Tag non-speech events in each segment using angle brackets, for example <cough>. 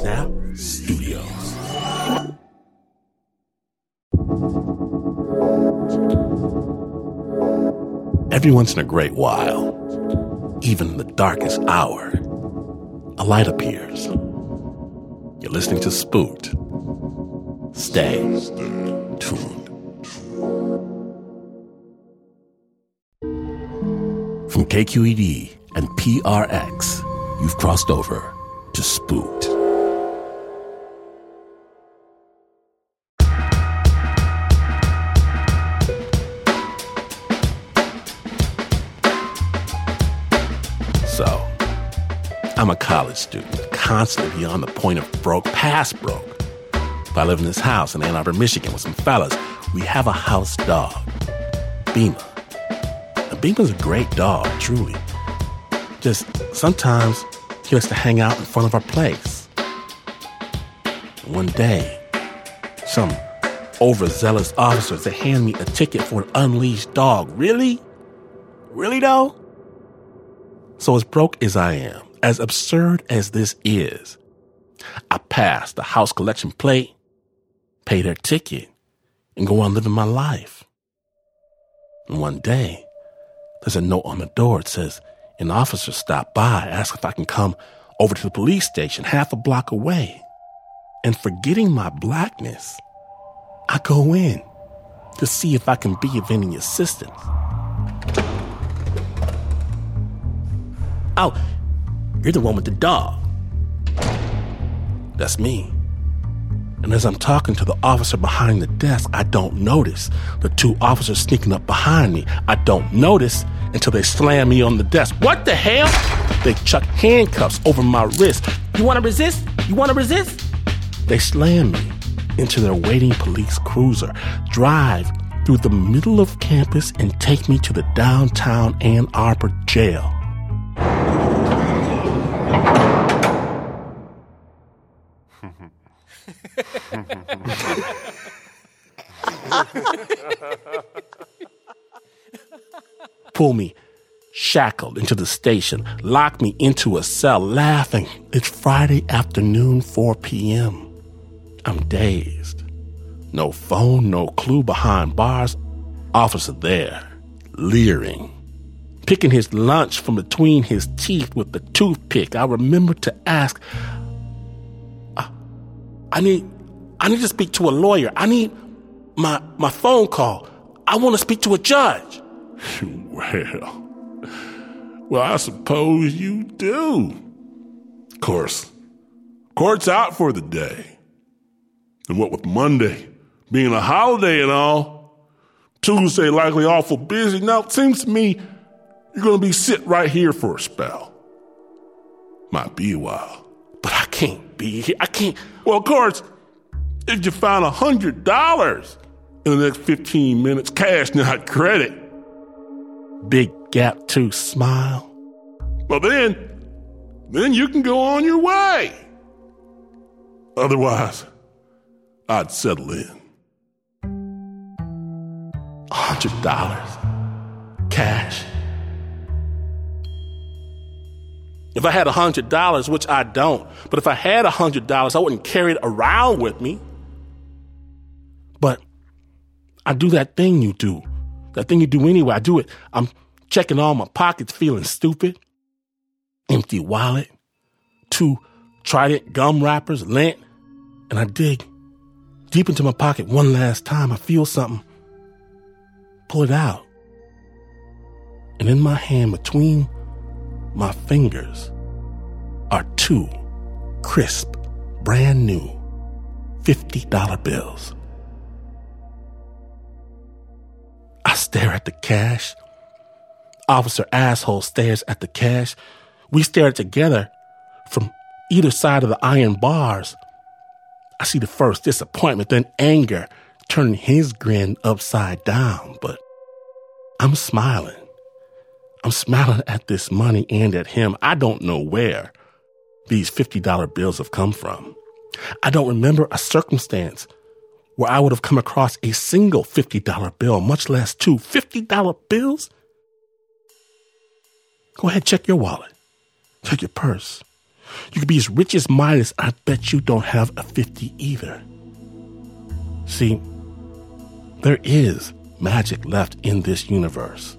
Snap Studios. Every once in a great while, even in the darkest hour, a light appears. You're listening to Spooked. Stay tuned. From KQED and PRX, you've crossed over to Spooked. Constantly on the point of broke, past broke. But I live in this house in Ann Arbor, Michigan with some fellas. We have a house dog, Beamer. And Beamer's a great dog, truly. Just sometimes he likes to hang out in front of our place. One day, some overzealous officers they hand me a ticket for an unleashed dog. Really? Really though? So as broke as I am, as absurd as this is, I pass the house collection plate, pay their ticket, and go on living my life. And one day, there's a note on the door. It says, an officer stopped by, asked if I can come over to the police station half a block away. And forgetting my blackness, I go in to see if I can be of any assistance. Oh, you're the one with the dog. That's me. And as I'm talking to the officer behind the desk, I don't notice the two officers sneaking up behind me. I don't notice until they slam me on the desk. What the hell? They chuck handcuffs over my wrist. You want to resist? You want to resist? They slam me into their waiting police cruiser, drive through the middle of campus, and take me to the downtown Ann Arbor jail. <laughs> Pull me shackled into the station, lock me into a cell, laughing. It's Friday afternoon, 4 p.m. I'm dazed. No phone, no clue behind bars. Officer there, leering, picking his lunch from between his teeth with the toothpick. I remember to ask, I, I need, I need to speak to a lawyer. I need my, my phone call. I want to speak to a judge. <laughs> well, well, I suppose you do. Of course, court's out for the day. And what with Monday being a holiday and all, Tuesday likely awful busy. Now, it seems to me you're going to be sitting right here for a spell. Might be a while, but I can't be here. I can't. Well, of course, if you hundred dollars in the next 15 minutes, cash, not credit, big gap tooth smile. Well, then, then you can go on your way. Otherwise, I'd settle in. A hundred dollars, cash. If I had a hundred dollars, which I don't, but if I had a hundred dollars, I wouldn't carry it around with me. I do that thing you do, that thing you do anyway. I do it. I'm checking all my pockets, feeling stupid. Empty wallet, two Trident gum wrappers, lint, and I dig deep into my pocket one last time. I feel something. Pull it out. And in my hand, between my fingers, are two crisp, brand new $50 bills. Stare at the cash. Officer asshole stares at the cash. We stare together from either side of the iron bars. I see the first disappointment, then anger, turning his grin upside down. But I'm smiling. I'm smiling at this money and at him. I don't know where these $50 bills have come from. I don't remember a circumstance where I would have come across a single $50 bill, much less two $50 bills. Go ahead, check your wallet, check your purse. You could be as rich as Midas. I bet you don't have a 50 either. See, there is magic left in this universe.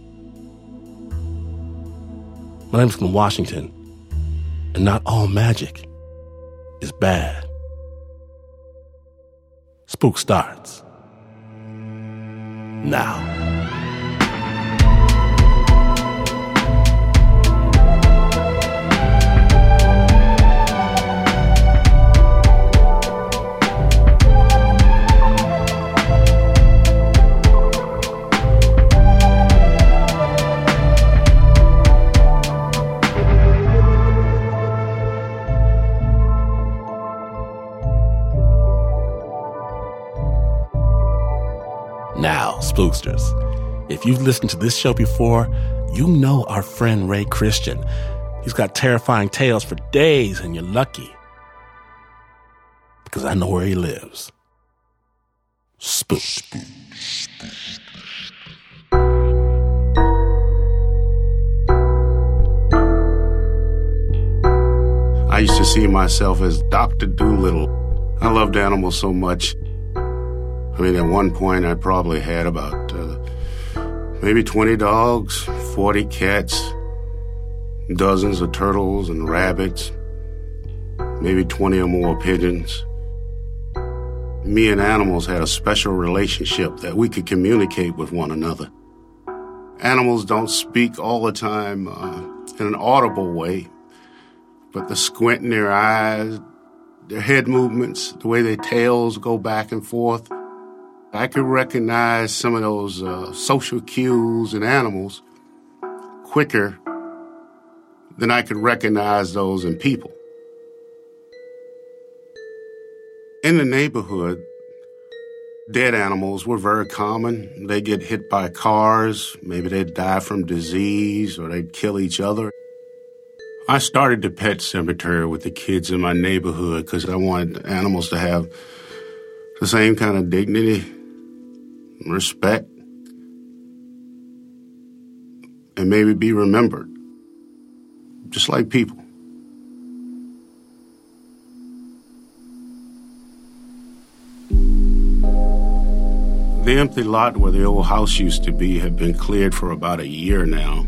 My name is Glenn Washington, and not all magic is bad. Spook starts now. Spooksters. If you've listened to this show before, you know our friend Ray Christian. He's got terrifying tales for days, and you're lucky. Because I know where he lives. Spook. I used to see myself as Dr. Dolittle. I loved animals so much. I mean, at one point, I probably had about uh, maybe 20 dogs, 40 cats, dozens of turtles and rabbits, maybe 20 or more pigeons. Me and animals had a special relationship that we could communicate with one another. Animals don't speak all the time uh, in an audible way, but the squint in their eyes, their head movements, the way their tails go back and forth, I could recognize some of those uh, social cues in animals quicker than I could recognize those in people. In the neighborhood, dead animals were very common. They get hit by cars, maybe they'd die from disease or they'd kill each other. I started the pet cemetery with the kids in my neighborhood because I wanted animals to have the same kind of dignity respect, and maybe be remembered, just like people. The empty lot where the old house used to be had been cleared for about a year now,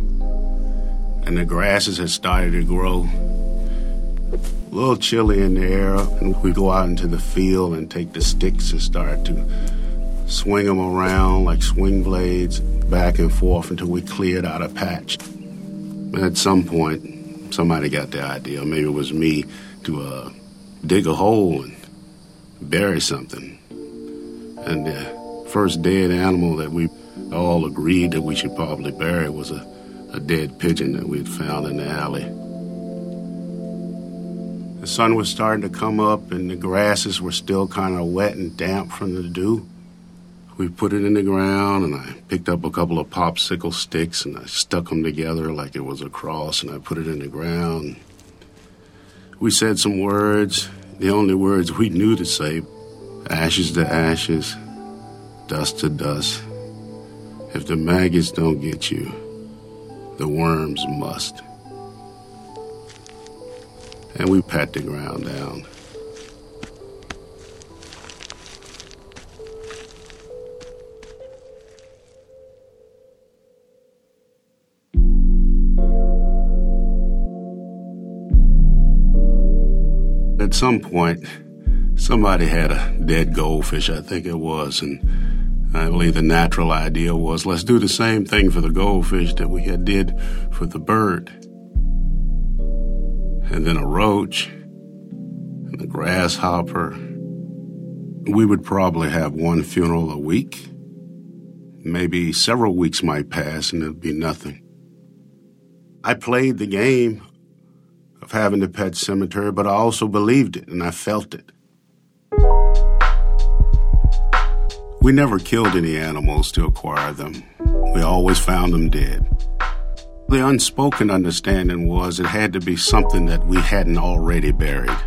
and the grasses had started to grow. A little chilly in the air, and we go out into the field and take the sticks and start to swing them around like swing blades back and forth until we cleared out a patch. At some point, somebody got the idea, maybe it was me, to uh, dig a hole and bury something. And the first dead animal that we all agreed that we should probably bury was a, a dead pigeon that we'd found in the alley. The sun was starting to come up, and the grasses were still kind of wet and damp from the dew we put it in the ground and I picked up a couple of popsicle sticks and I stuck them together like it was a cross and I put it in the ground. We said some words, the only words we knew to say ashes to ashes, dust to dust. If the maggots don't get you, the worms must. And we pat the ground down. At some point, somebody had a dead goldfish, I think it was, and I believe the natural idea was let's do the same thing for the goldfish that we had did for the bird. And then a roach and a grasshopper. We would probably have one funeral a week. Maybe several weeks might pass and it'd be nothing. I played the game of having the pet cemetery, but I also believed it and I felt it. We never killed any animals to acquire them. We always found them dead. The unspoken understanding was it had to be something that we hadn't already buried.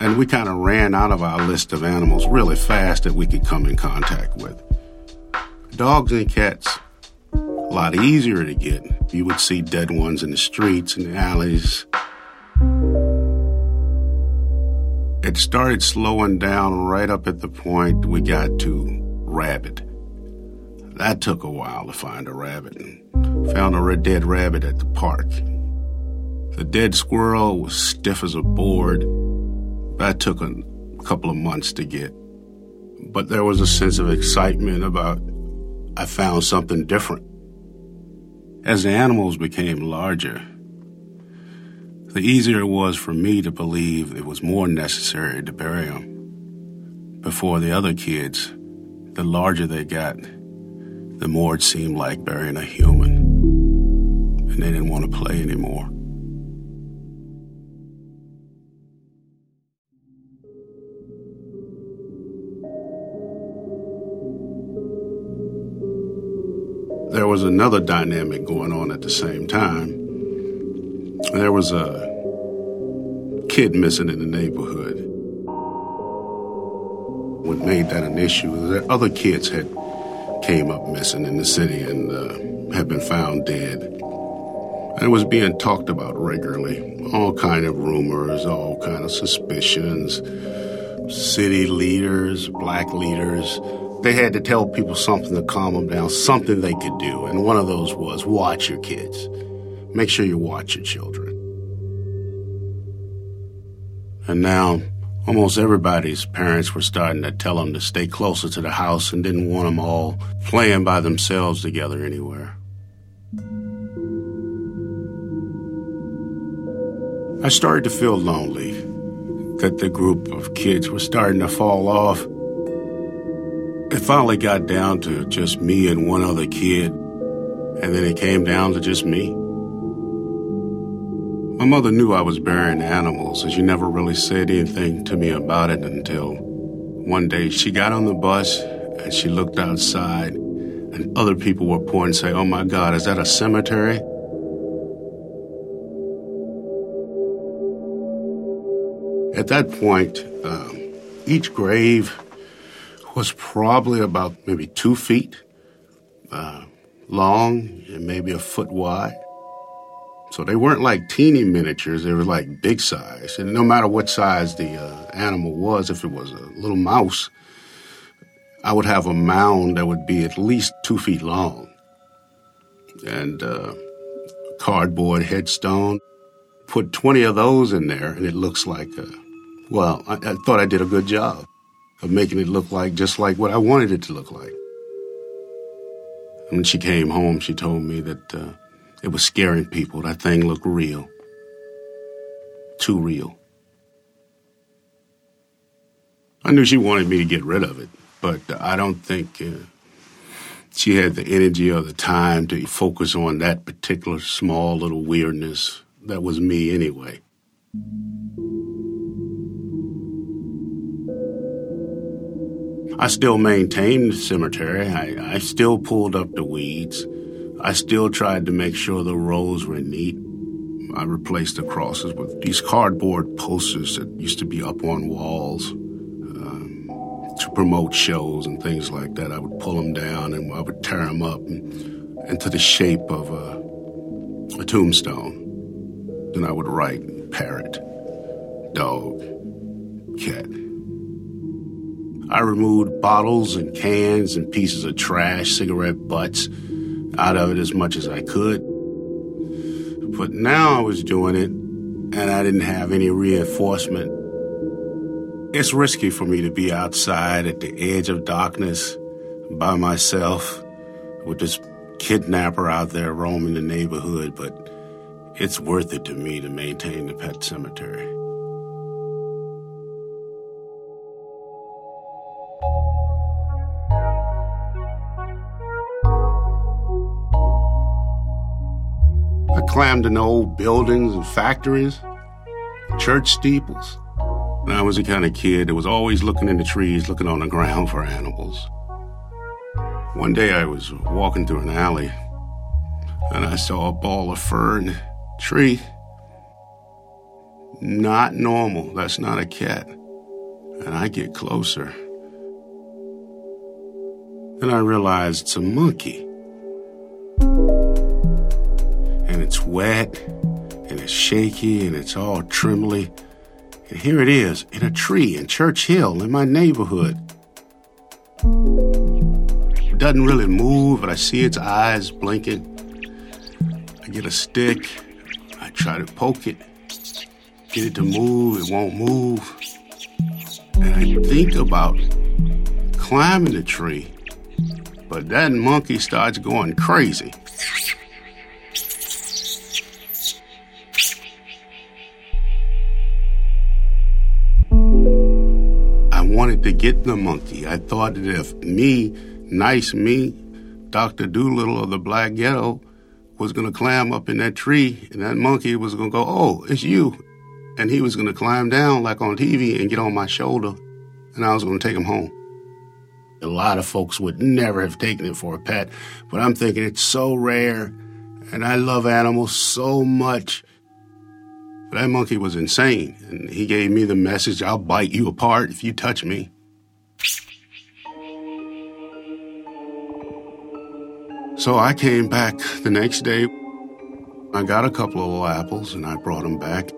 And we kind of ran out of our list of animals really fast that we could come in contact with. Dogs and cats, a lot easier to get. You would see dead ones in the streets and alleys. Had started slowing down right up at the point we got to rabbit. That took a while to find a rabbit and found a dead rabbit at the park. The dead squirrel was stiff as a board. That took a couple of months to get. But there was a sense of excitement about I found something different. As the animals became larger, the easier it was for me to believe it was more necessary to bury them. Before the other kids, the larger they got, the more it seemed like burying a human. And they didn't want to play anymore. There was another dynamic going on at the same time there was a kid missing in the neighborhood. What made that an issue is that other kids had came up missing in the city and uh, had been found dead. And it was being talked about regularly. All kind of rumors, all kind of suspicions. City leaders, black leaders, they had to tell people something to calm them down, something they could do. And one of those was watch your kids. Make sure you watch your children. And now, almost everybody's parents were starting to tell them to stay closer to the house and didn't want them all playing by themselves together anywhere. I started to feel lonely, that the group of kids was starting to fall off. It finally got down to just me and one other kid, and then it came down to just me. My mother knew I was burying animals, and she never really said anything to me about it until one day she got on the bus and she looked outside, and other people were pointing, and saying, Oh my God, is that a cemetery? At that point, um, each grave was probably about maybe two feet uh, long and maybe a foot wide. So they weren't like teeny miniatures, they were like big size. And no matter what size the uh, animal was, if it was a little mouse, I would have a mound that would be at least two feet long. And uh, cardboard headstone. Put 20 of those in there, and it looks like, a, well, I, I thought I did a good job of making it look like just like what I wanted it to look like. When she came home, she told me that uh, it was scaring people. That thing looked real. Too real. I knew she wanted me to get rid of it, but I don't think uh, she had the energy or the time to focus on that particular small little weirdness that was me anyway. I still maintained the cemetery. I, I still pulled up the weeds. I still tried to make sure the rows were neat. I replaced the crosses with these cardboard posters that used to be up on walls um, to promote shows and things like that. I would pull them down and I would tear them up into the shape of a, a tombstone. Then I would write parrot, dog, cat. I removed bottles and cans and pieces of trash, cigarette butts out of it as much as I could. But now I was doing it and I didn't have any reinforcement. It's risky for me to be outside at the edge of darkness by myself with this kidnapper out there roaming the neighborhood, but it's worth it to me to maintain the pet cemetery. Climbed into old buildings and factories, church steeples. I was the kind of kid that was always looking in the trees, looking on the ground for animals. One day I was walking through an alley and I saw a ball of fur in a tree. Not normal. That's not a cat. And I get closer. Then I realized it's a monkey it's wet and it's shaky and it's all trembly And here it is in a tree in Church Hill in my neighborhood. It doesn't really move, but I see its eyes blinking. I get a stick, I try to poke it, get it to move, it won't move. And I think about climbing the tree, but that monkey starts going crazy. Get the monkey. I thought that if me, nice me, Dr. Dolittle of the Black Ghetto, was going to climb up in that tree, and that monkey was going to go, Oh, it's you. And he was going to climb down like on TV and get on my shoulder, and I was going to take him home. A lot of folks would never have taken it for a pet, but I'm thinking it's so rare, and I love animals so much that monkey was insane, and he gave me the message I'll bite you apart if you touch me. So I came back the next day. I got a couple of apples and I brought them back.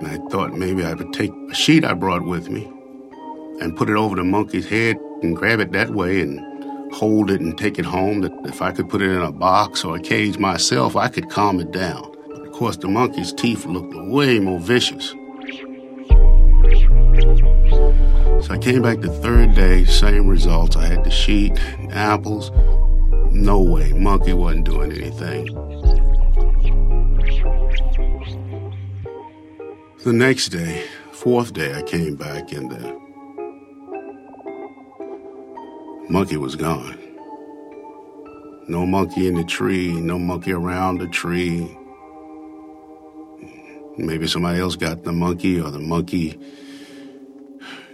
And I thought maybe I would take a sheet I brought with me and put it over the monkey's head and grab it that way and hold it and take it home. That if I could put it in a box or a cage myself, I could calm it down But of course, the monkey's teeth looked way more vicious. So I came back the third day, same results. I had the sheet, apples. No way, monkey wasn't doing anything. The next day, fourth day, I came back and the monkey was gone. No monkey in the tree, no monkey around the tree. Maybe somebody else got the monkey or the monkey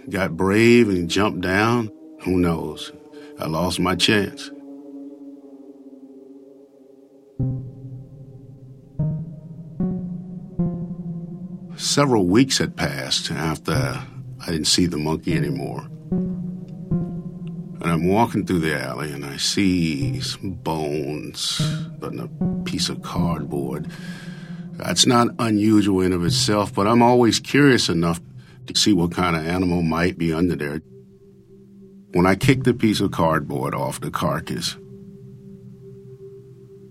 got brave and jumped down. Who knows? I lost my chance. Several weeks had passed after I didn't see the monkey anymore. And I'm walking through the alley and I see some bones on a piece of cardboard that's not unusual in of itself, but I'm always curious enough to see what kind of animal might be under there. When I kick the piece of cardboard off the carcass,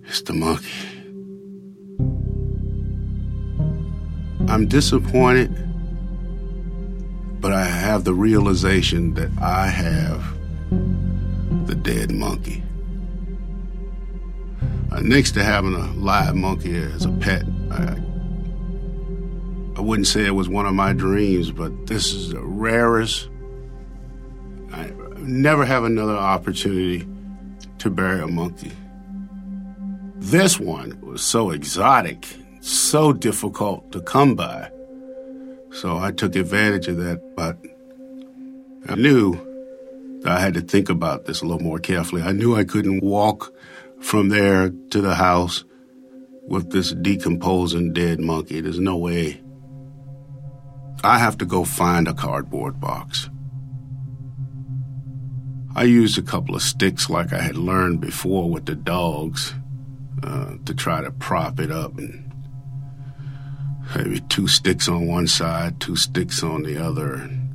it's the monkey. I'm disappointed, but I have the realization that I have the dead monkey. Uh, next to having a live monkey as a pet, wouldn't say it was one of my dreams, but this is the rarest. I never have another opportunity to bury a monkey. This one was so exotic, so difficult to come by. So I took advantage of that, but I knew that I had to think about this a little more carefully. I knew I couldn't walk from there to the house with this decomposing dead monkey. There's no way. I have to go find a cardboard box. I used a couple of sticks like I had learned before with the dogs uh, to try to prop it up and maybe two sticks on one side, two sticks on the other, and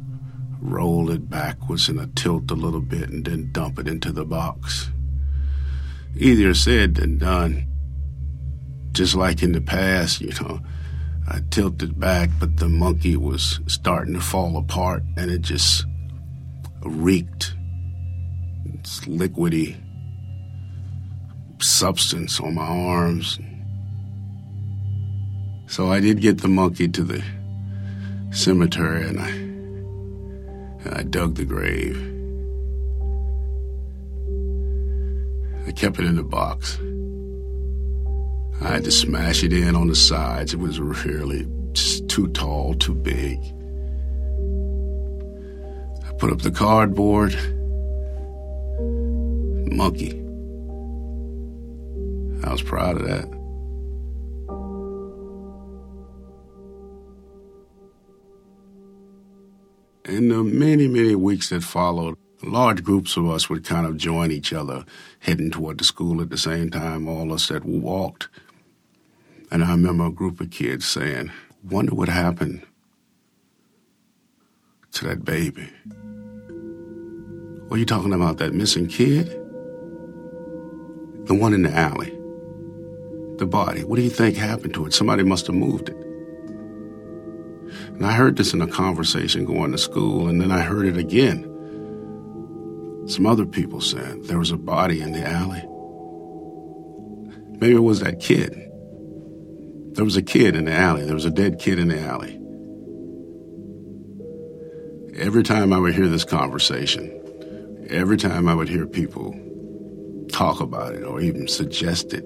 roll it backwards in a tilt a little bit and then dump it into the box. Easier said than done. Just like in the past, you know, I tilted back, but the monkey was starting to fall apart and it just reeked. It's liquidy substance on my arms. So I did get the monkey to the cemetery and I, and I dug the grave. I kept it in the box. I had to smash it in on the sides. It was really just too tall, too big. I put up the cardboard. Monkey. I was proud of that. In the many, many weeks that followed, large groups of us would kind of join each other heading toward the school at the same time, all us that walked. And I remember a group of kids saying, Wonder what happened to that baby. What are you talking about? That missing kid? The one in the alley. The body. What do you think happened to it? Somebody must have moved it. And I heard this in a conversation going to school, and then I heard it again. Some other people said there was a body in the alley. Maybe it was that kid. There was a kid in the alley. There was a dead kid in the alley. Every time I would hear this conversation, every time I would hear people talk about it or even suggest it,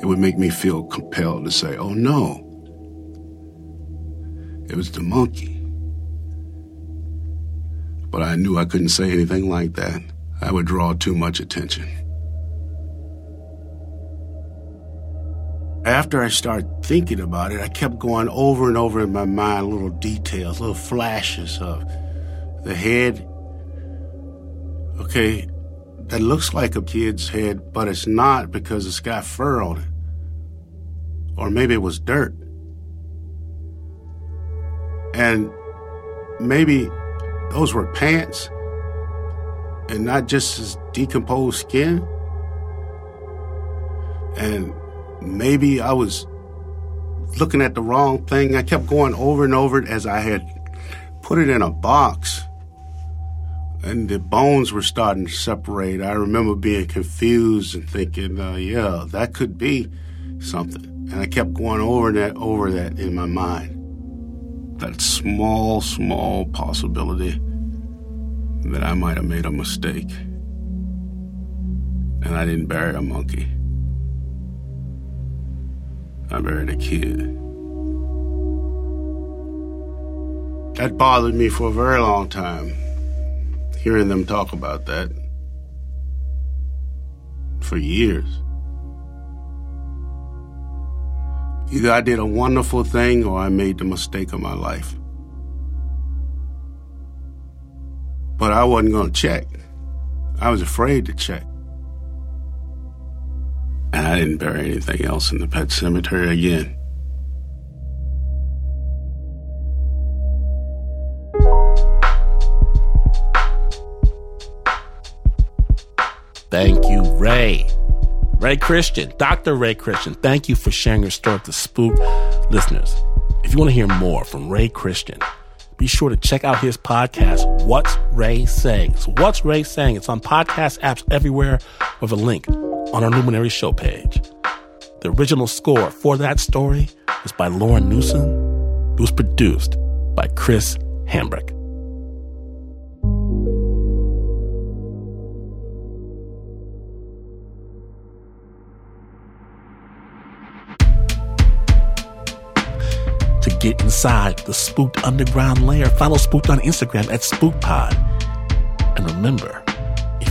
it would make me feel compelled to say, oh no, it was the monkey. But I knew I couldn't say anything like that. I would draw too much attention. After I started thinking about it, I kept going over and over in my mind little details, little flashes of the head. Okay, that looks like a kid's head, but it's not because it's got fur on it. Or maybe it was dirt. And maybe those were pants and not just his decomposed skin. And maybe I was looking at the wrong thing. I kept going over and over it as I had put it in a box. And the bones were starting to separate. I remember being confused and thinking, uh, yeah, that could be something. And I kept going over that, over that in my mind. That small, small possibility that I might have made a mistake. And I didn't bury a monkey. I buried a kid. That bothered me for a very long time, hearing them talk about that. For years. Either I did a wonderful thing or I made the mistake of my life. But I wasn't going to check. I was afraid to check. I didn't bury anything else in the pet cemetery again. Thank you, Ray. Ray Christian, Dr. Ray Christian, thank you for sharing your story with the Spook listeners. If you want to hear more from Ray Christian, be sure to check out his podcast, What's Ray Saying? So What's Ray Saying? It's on podcast apps everywhere with a link on our Luminary show page. The original score for that story was by Lauryn Newson. It was produced by Chris Hambrick. To get inside the spooked underground lair, follow Spooked on Instagram at SpookPod. And remember,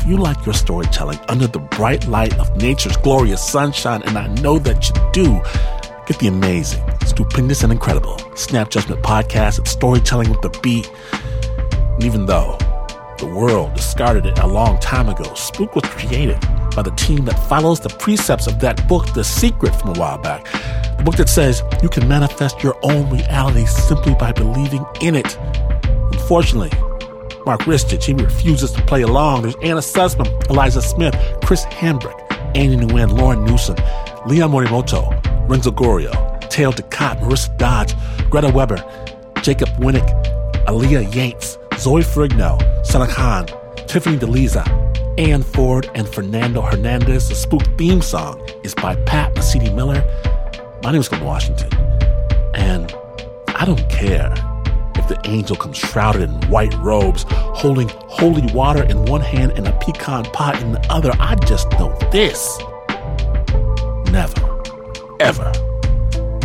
you like your storytelling under the bright light of nature's glorious sunshine, and I know that you do, get the amazing, stupendous, and incredible Snap Judgment podcast at Storytelling with the Beat. And even though the world discarded it a long time ago, Spook was created by the team that follows the precepts of that book, The Secret, from a while back. The book that says you can manifest your own reality simply by believing in it. Unfortunately, Mark Ristich, he refuses to play along. There's Anna Sussman, Eliza Smith, Chris Hambrick, Annie Nguyen, Lauryn Newson, Leon Morimoto, Renzo Gorrio, Teo Ducot, Marissa Dodge, Greta Weber, Jacob Winnick, Aaliyah Yates, Zoe Ferrigno, Sana Khan, Tiffany DeLiza, Ann Ford, and Fernando Hernandez. The Spook theme song is by Pat Mesiti Miller. My name is Glenn Washington, and I don't care if the angel comes shrouded in white robes, holding holy water in one hand and a pecan pie in the other. I just know this. Never, ever,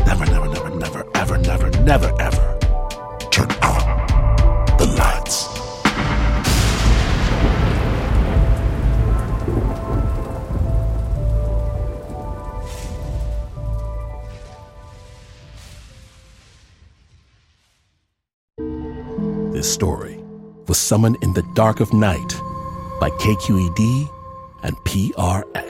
never, never, never, never, ever, never, never, was summoned in the dark of night by KQED and PRX.